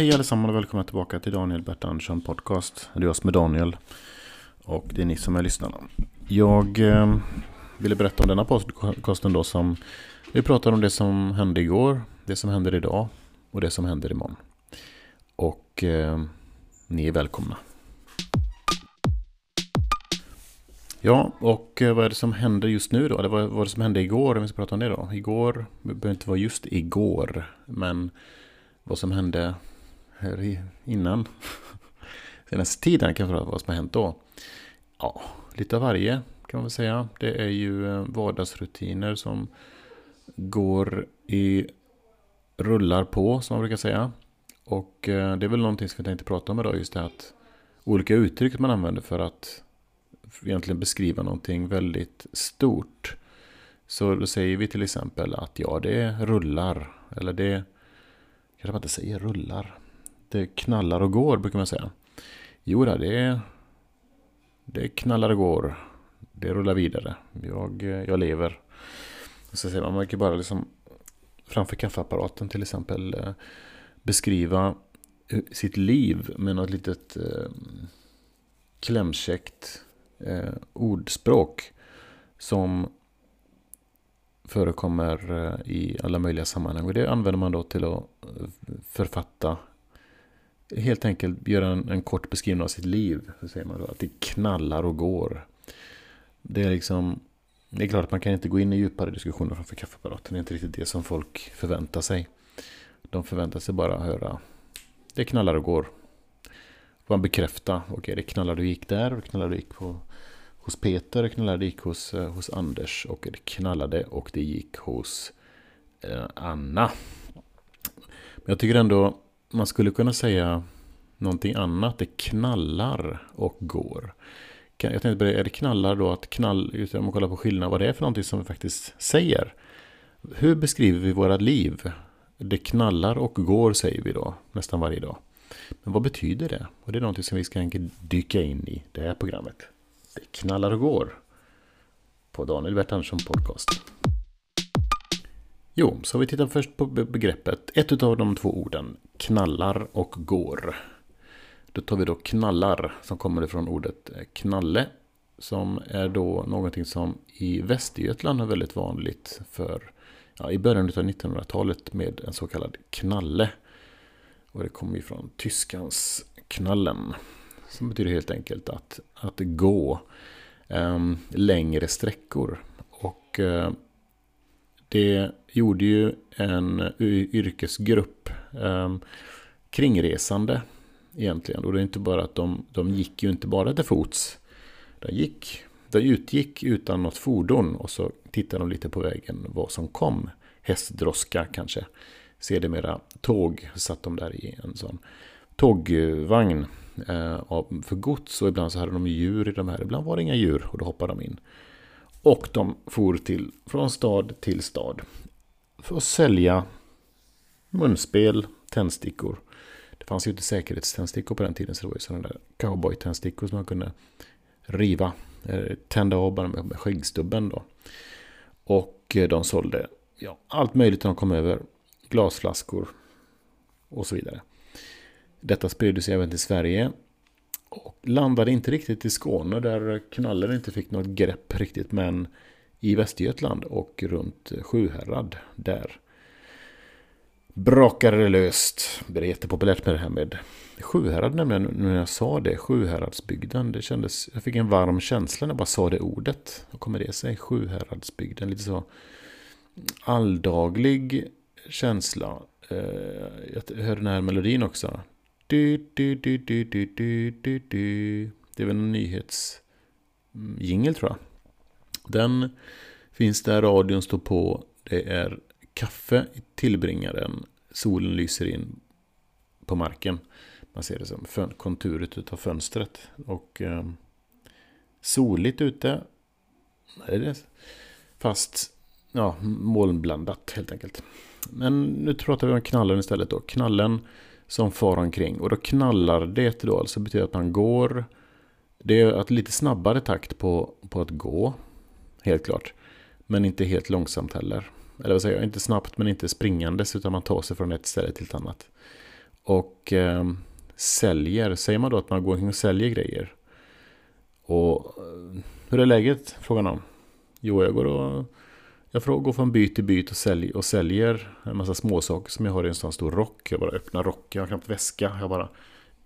hej allesammans och välkomna tillbaka till Daniel Bert Andersson podcast. Det är jag som är Daniel och det är ni som är lyssnarna. Jag eh, ville berätta om denna podcasten då som vi pratar om det som hände igår, det som händer idag och det som händer imorgon. Och eh, ni är välkomna. Ja, och eh, vad är det som händer just nu då? Eller vad var det som hände igår? Om vi ska prata om det då. Igår, det behöver inte vara just igår, men vad som hände här innan. Senaste tiden kan jag vad som har hänt då. Ja, lite av varje kan man väl säga. Det är ju eh, vardagsrutiner som går i rullar på, som man brukar säga. Och eh, det är väl någonting som vi tänkte prata om idag, just det att olika uttryck man använder för att egentligen beskriva någonting väldigt stort. Så då säger vi till exempel att ja, det rullar. Eller det kanske man inte säger rullar. Det knallar och går brukar man säga. Jo, det, det knallar och går. Det rullar vidare. Jag, jag lever. Så säger man, man kan bara liksom framför kaffeapparaten till exempel eh, beskriva eh, sitt liv med något litet eh, klämkäckt eh, ordspråk som förekommer eh, i alla möjliga sammanhang. Och det använder man då till att författa helt enkelt göra en, en, kort beskrivning av sitt liv. Så säger man då att det knallar och går. Det är liksom det är klart att man kan inte gå in i djupare diskussioner framför kaffeapparaten. Det är inte riktigt det som folk förväntar sig. De förväntar sig bara höra det knallar och går. Man bekräfta, okej okay, det knallade och gick där, och det knallade och gick på, hos Peter, det knallade och gick hos, eh, hos Anders och det knallade och det gick hos eh, Anna. Men jag tycker ändå man skulle kunna säga någonting annat. Det knallar och går. Jag tänkte på det, är det knallar då att knall, om man kollar på skillnad, vad det är för någonting som vi faktiskt säger. Hur beskriver vi våra liv? Det knallar och går säger vi då, nästan varje dag. Men vad betyder det? Och det är någonting som vi ska dyka in i det här programmet. Det knallar och går. På Daniel Bert Andersson Podcast. Jo, så vi tittar först på begreppet. Ett av de två orden, knallar och går. Då tar vi då knallar som kommer ifrån ordet eh, knalle. Som är då någonting som i Västergötland är väldigt vanligt för ja, i början av 1900-talet med en så kallad knalle. Och det kommer ju från tyskans knallen. Som betyder helt enkelt att, att gå eh, längre sträckor. Och eh, det gjorde ju en yrkesgrupp eh, kringresande egentligen. Och det är inte bara att de, de gick ju inte bara till fots. De gick, de utgick utan något fordon och så tittade de lite på vägen vad som kom. Hästdroska kanske. Sedermera tåg satt de där i en sån tågvagn eh, för gods. Och ibland så hade de djur i de här. Ibland var det inga djur och då hoppade de in. Och de for till, från stad till stad. För att sälja munspel, tändstickor det fanns ju inte säkerhetständstickor på den tiden så det var ju sådana där cowboy-tändstickor som man kunde riva, tända av bara med skäggstubben då. Och eh, de sålde ja, allt möjligt de kom över. Glasflaskor och så vidare. Detta spred sig även till Sverige. Och landade inte riktigt i Skåne där knallen inte fick något grepp riktigt. Men i Västergötland och runt Sjuhärad där brakade det löst. Det är jättepopulärt med det här med Sjuhärad nämligen, Nu när jag sa det, Sjuhäradsbygden. Det kändes, jag fick en varm känsla när jag bara sa det ordet. Vad kommer det sig? Sjuhäradsbygden, lite så alldaglig känsla. Eh, jag hörde den här melodin också. Du, du, du, du, du, du, du, du. Det är väl en nyhetsjingel tror jag. Den finns där radion står på. Det är kaffe i tillbringaren. Solen lyser in på marken. Man ser det som konturet utav fönstret. Och eh, soligt ute. Nej, det. Fast ja, molnblandat helt enkelt. Men nu pratar vi om knallen istället då. Knallen som far omkring. Och då knallar det då alltså betyder att man går. Det är att lite snabbare takt på, på att gå. Helt klart. Men inte helt långsamt heller eller vad säger jag, inte snabbt men inte springandes utan man tar sig från ett ställe till ett annat. Och eh, säljer, säger man då att man går omkring och säljer grejer? Och eh, hur är läget? Frågar någon. Jo, jag går och jag går från by till by och, sälj, och säljer en massa småsaker som jag har i en sån stor rock. Jag bara öppnar rocken, jag har knappt väska. Jag bara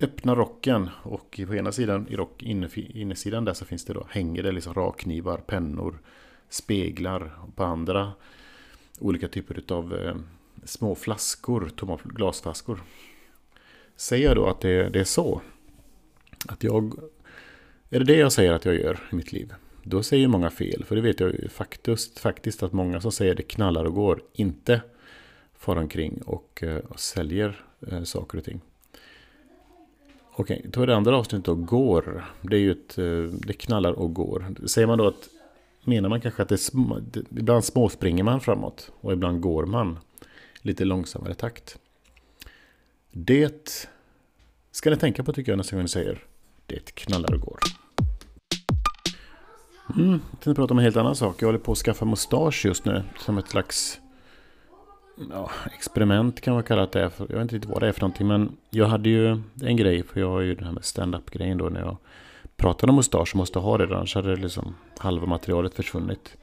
öppnar rocken och på ena sidan i rock, innersidan där så finns det då, hänger det liksom rakknivar, pennor, speglar. Och på andra olika typer av eh, små flaskor, tomma glasflaskor. Säger jag då att det, det är så? Att jag... Är det det jag säger att jag gör i mitt liv? Då säger många fel, för det vet jag ju faktiskt, faktiskt att många som säger det knallar och går inte far omkring och, eh, och säljer eh, saker och ting. Okej, okay, då det andra avsnittet då, går. Det är ju ett, eh, det knallar och går. Säger man då att, menar man kanske att det, sm, det ibland småspringer man framåt och ibland går man lite långsammare takt. Det ska ni tänka på tycker jag nästa gång ni säger det knallar och går. Mm, jag tänkte prata om en helt annan sak. Jag håller på att skaffa mustasch just nu. Som ett slags ja, experiment kan man kalla det för. Jag vet inte riktigt vad det är för någonting. Men jag hade ju en grej. För jag har ju den här med stand-up grejen då. När jag pratade om mustasch och måste ha det. Annars hade liksom halva materialet försvunnit.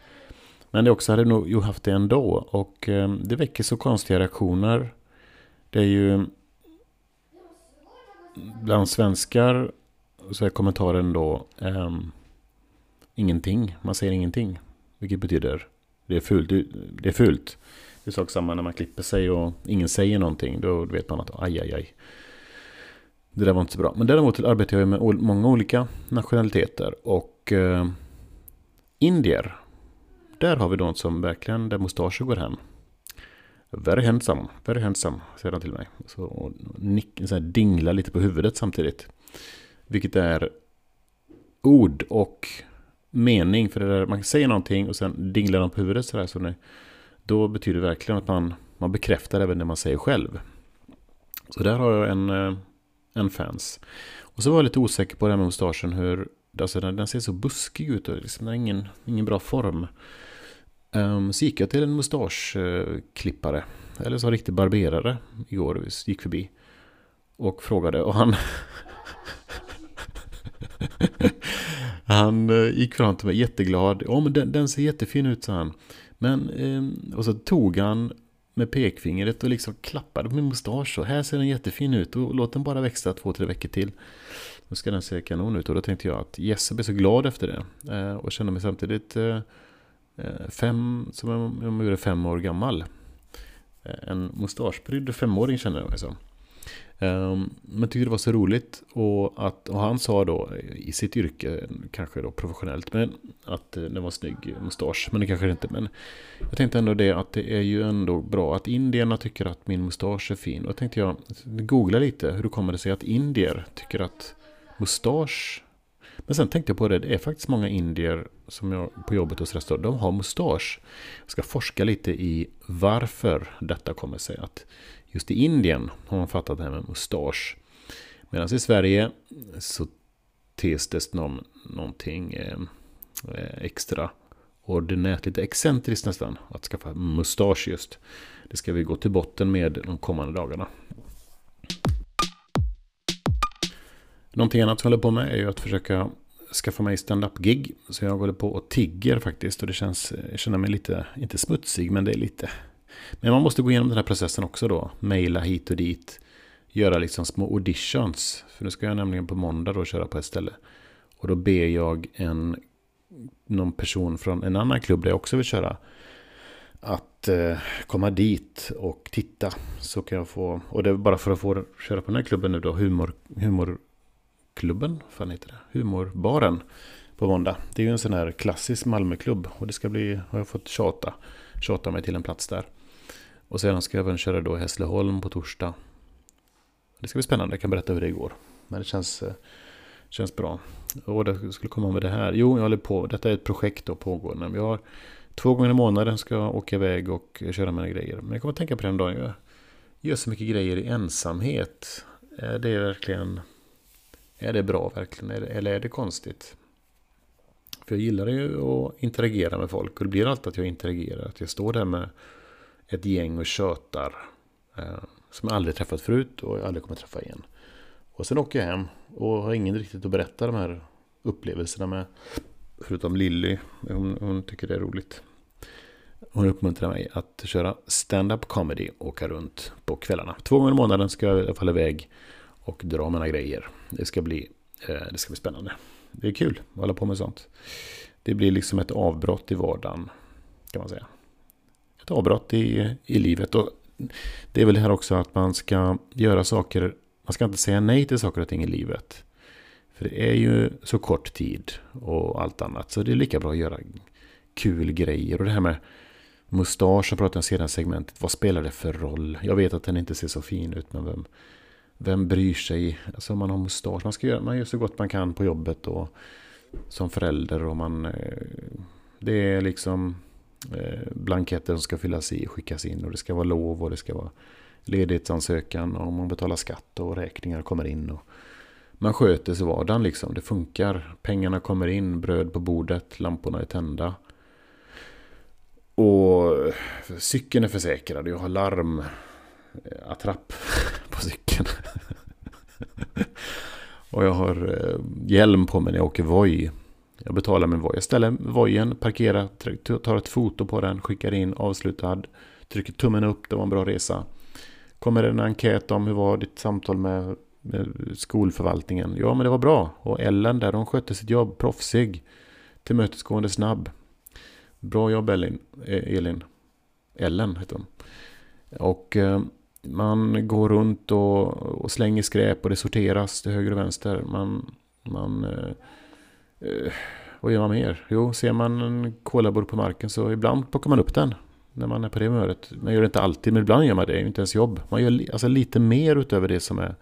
Men det också hade nog ju haft det ändå. Och eh, det väcker så konstiga reaktioner. Det är ju... Bland svenskar så är kommentaren då... Eh, ingenting. Man säger ingenting. Vilket betyder det är fult. Det är fult. Det är sak samma när man klipper sig och ingen säger någonting. Då vet man att aj, aj, aj. Det där var inte så bra. Men däremot arbetar jag med många olika nationaliteter. Och eh, indier. Där har vi något som verkligen, där mustascher går hem. Very handsome, very handsome, säger han till mig. Så, och nick, så här, dinglar lite på huvudet samtidigt. Vilket är ord och mening. För det där, man säger någonting och sen dinglar de på huvudet sådär. Så då betyder det verkligen att man, man bekräftar även det man säger själv. Så där har jag en, eh, en fans. Och så var jag lite osäker på det här med mustaschen. Hur, alltså den, den ser så buskig ut och liksom, den har ingen, ingen bra form. Um, så gick jag till en mustaschklippare. Eller så en riktig barberare igår. Gick förbi. Och frågade. Och han... Han eh, gick fram till mig jätteglad. Ja, men den, den ser jättefin ut, sa han. Men, eh, och så tog han med pekfingret och liksom klappade på min mustasch. Och här ser den jättefin ut. Och låt den bara växa två, tre veckor till. Då ska den se kanon ut. Och då tänkte jag att yes, jag blev så glad efter det. Eh, och kände mig samtidigt eh, eh, fem, som om jag vore fem år gammal. Eh, en mustaschprydd femåring kände jag mig som. Ehm, men tyckte det var så roligt och, att, och han sa då i sitt yrke, kanske då professionellt, men att det var snygg mustasch. Men det kanske det inte. Men jag tänkte ändå det att det är ju ändå bra att indierna tycker att min mustasch är fin. Och då tänkte jag googla lite hur det kommer det sig att indier tycker att mustasch men sen tänkte jag på det, det är faktiskt många indier som jag på jobbet hos restaurang, de har mustasch. Jag ska forska lite i varför detta kommer sig. Att Just i Indien har man fattat det här med mustasch. Medan i Sverige så tes det någon, någonting eh, extra ordinärt, lite excentriskt nästan, att skaffa mustasch just. Det ska vi gå till botten med de kommande dagarna. Någonting annat som jag håller på med är ju att försöka skaffa mig stand-up-gig. Så jag håller på och tigger faktiskt. Och det känns, jag känner mig lite, inte smutsig, men det är lite men man måste gå igenom den här processen också då. Maila hit och dit. Göra liksom små auditions. För nu ska jag nämligen på måndag då köra på ett ställe. Och då ber jag en, någon person från en annan klubb där jag också vill köra. Att eh, komma dit och titta. Så kan jag få, och det är bara för att få köra på den här klubben nu då. Humor, humorklubben, fan heter det? Humorbaren på måndag. Det är ju en sån här klassisk Malmöklubb. Och det ska bli, har jag fått tjata, tjata mig till en plats där. Och sedan ska jag även köra då Hässleholm på torsdag. Det ska bli spännande, jag kan berätta hur det går. Men det känns, eh, känns bra. Och det skulle komma med det här. Jo, jag håller på. Detta är ett projekt då pågående. Vi har två gånger i månaden ska jag åka iväg och köra mina grejer. Men jag kommer att tänka på den dagen. Jag gör så mycket grejer i ensamhet. Eh, det Är verkligen... Är det bra verkligen? Eller är det konstigt? För jag gillar ju att interagera med folk. Och det blir alltid att jag interagerar. Att jag står där med ett gäng och tjötar. Eh, som jag aldrig träffat förut och jag aldrig kommer träffa igen. Och sen åker jag hem och har ingen riktigt att berätta de här upplevelserna med. Förutom Lilly, hon, hon tycker det är roligt. Hon uppmuntrar mig att köra stand-up comedy och åka runt på kvällarna. Två gånger i månaden ska jag i alla fall iväg och dra mina grejer. Det ska bli, eh, det ska bli spännande. Det är kul att hålla på med sånt. Det blir liksom ett avbrott i vardagen, kan man säga. Ett avbrott i, i livet. Och det är väl det här också att man ska göra saker, man ska inte säga nej till saker och ting i livet. För det är ju så kort tid och allt annat. Så det är lika bra att göra kul grejer. Och det här med mustasch som pratade om sedan segmentet. Vad spelar det för roll? Jag vet att den inte ser så fin ut. Men vem, vem bryr sig? Alltså man har mustasch. Man, ska göra, man gör så gott man kan på jobbet. Och som förälder. Och man, eh, det är liksom eh, blanketter som ska fyllas i och skickas in. Och det ska vara lov och det ska vara ledighetsansökan. Och man betalar skatt och räkningar kommer in. Och man sköter sig vardagen liksom. Det funkar. Pengarna kommer in, bröd på bordet, lamporna är tända. Och cykeln är försäkrad. Jag har larm attrapp på cykeln. och jag har eh, hjälm på mig när jag åker Voi. Jag betalar med Voi. Jag ställer Voien, parkerar, tar ett foto på den, skickar in avslutad. Trycker tummen upp, det var en bra resa. Kommer en enkät om hur var ditt samtal med skolförvaltningen. Ja, men det var bra. Och Ellen där, hon skötte sitt jobb, proffsig. Tillmötesgående, snabb. Bra jobb Elin. Eh, Elin. Ellen heter hon. Och eh, man går runt och, och, slänger skräp och det sorteras till höger och vänster. Man, man eh, eh vad gör man mer? Jo, ser man en kolaburk på marken så ibland plockar man upp den. När man är på det humöret. Man gör det inte alltid, men ibland gör man det. Det är inte ens jobb. Man gör alltså lite mer utöver det som är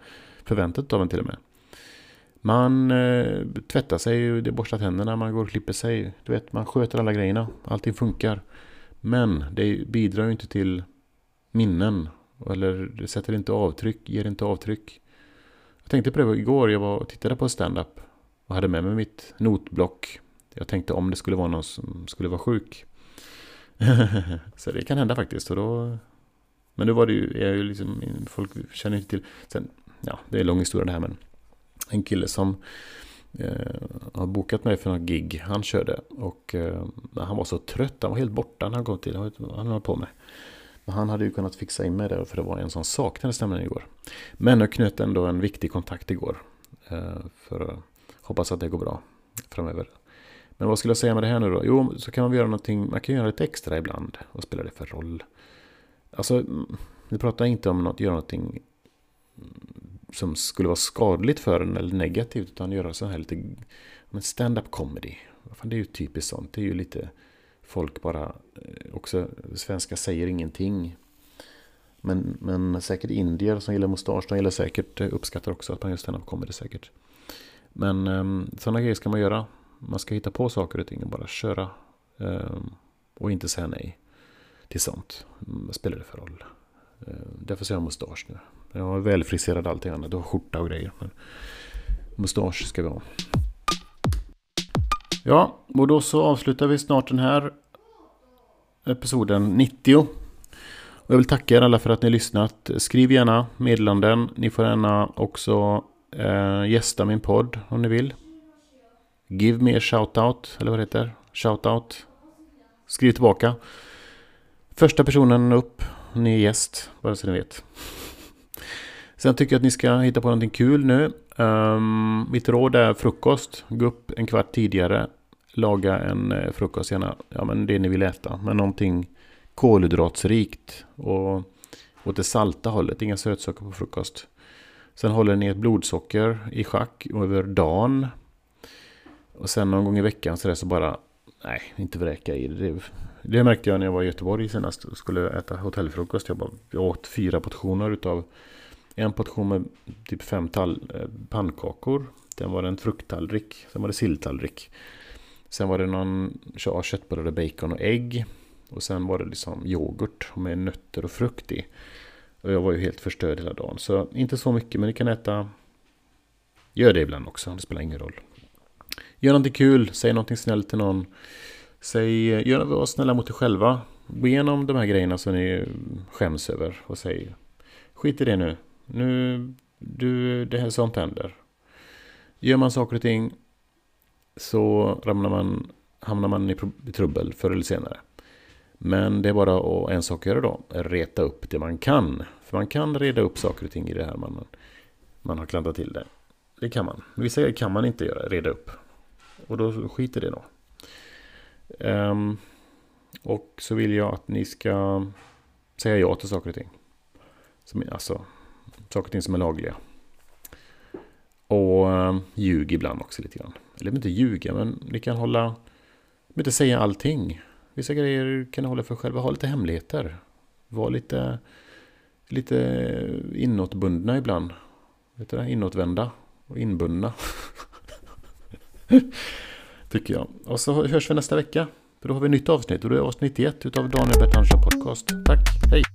förväntat av en till och med. Man eh, tvättar sig, det borstar tänderna, man går och klipper sig. Du vet, man sköter alla grejerna. Allting funkar. Men det bidrar ju inte till minnen. Eller det sätter inte avtryck, ger inte avtryck. Jag tänkte på det igår, jag var och tittade på stand-up. Och hade med mig mitt notblock. Jag tänkte om det skulle vara någon som skulle vara sjuk. så det kan hända faktiskt. Och då, men nu var det ju, jag är ju liksom, folk känner inte till. Sen ja, det är en lång historia det här men en kille som eh, har bokat mig för något gig. Han körde och eh, han var så trött. Han var helt borta när han kom till. Han höll på med. Men han hade ju kunnat fixa in mig där för det var en sån saknade stämningen igår. Men jag knöt ändå en viktig kontakt igår. Eh, för att hoppas att det går bra framöver. Men vad skulle jag säga med det här nu då? Jo, så kan man göra någonting. Man kan göra lite extra ibland. Vad spelar det för roll? Alltså, nu pratar jag inte om att göra någonting mm, som skulle vara skadligt för en eller negativt utan göra så här lite stand-up comedy. Det är ju typiskt sånt. Det är ju lite folk bara eh, också svenskar säger ingenting. Men, men säkert indier som gillar mustasch, de gillar säkert, eh, uppskattar också att man gör standup comedy säkert. Men ehm, um, sådana grejer ska man göra. Man ska hitta på saker och ting och bara köra. Um, och inte säga nej till sånt. Vad spelar det för roll? Uh, därför säger jag mustasch nu. Jag har välfriserad allting annat. Du har skjorta och grejer. Men mustasch ska vi ha. Ja, och då så avslutar vi snart den här episoden 90. Och jag vill tacka er alla för att ni har lyssnat. Skriv gärna meddelanden. Ni får gärna också eh, gästa min podd om ni vill. Give me a shoutout, eller vad det heter. Shoutout. Skriv tillbaka. Första personen upp, ni är gäst, bara så ni vet. Sen tycker jag att ni ska hitta på någonting kul nu. Um, mitt råd är frukost. Gå upp en kvart tidigare. Laga en eh, frukost, gärna ja, men det ni vill äta. Men någonting kolhydratsrikt. Och åt det salta hållet. Inga sötsaker på frukost. Sen håller ni ett blodsocker i schack över dagen. Och sen någon gång i veckan så, så bara... Nej, inte vräka i det. Det märkte jag när jag var i Göteborg senast och skulle äta hotellfrukost. Jag, bara, jag åt fyra portioner utav en portion med typ fem tall, eh, pannkakor. Sen var det en frukttallrik. Sen var det silltallrik. Sen var det någon köttbullar, bacon och ägg. Och sen var det liksom yoghurt med nötter och frukt i. Och jag var ju helt förstörd hela dagen. Så inte så mycket, men ni kan äta... Gör det ibland också, det spelar ingen roll. Gör någonting kul, säg någonting snällt till någon. Säg, gör, var snälla mot er själva. Gå igenom de här grejerna som ni skäms över och säg skit i det nu. Nu, du, det här sånt händer. Gör man saker och ting så ramlar man, hamnar man i, i trubbel förr eller senare. Men det är bara att, en sak att göra då, reta upp det man kan. För man kan reda upp saker och ting i det här man, man har klantat till det. Det kan man. Vissa grejer kan man inte göra, reda upp. Och då skiter det då. Um, och så vill jag att ni ska säga ja till saker och ting. Som, alltså, saker och ting som är lagliga. Och eh, ljug ibland också lite grann. Eller inte ljuga, men ni kan hålla... Ni Inte säga allting. Vissa grejer kan ni hålla för själva. Ha lite hemligheter. Var lite, lite inåtbundna ibland. Vet du det? Inåtvända och inbundna. Tycker jag. Och så hörs vi nästa vecka. För då har vi ett nytt avsnitt och det är avsnitt 91 utav Daniel Bertansson Podcast. Tack, hej!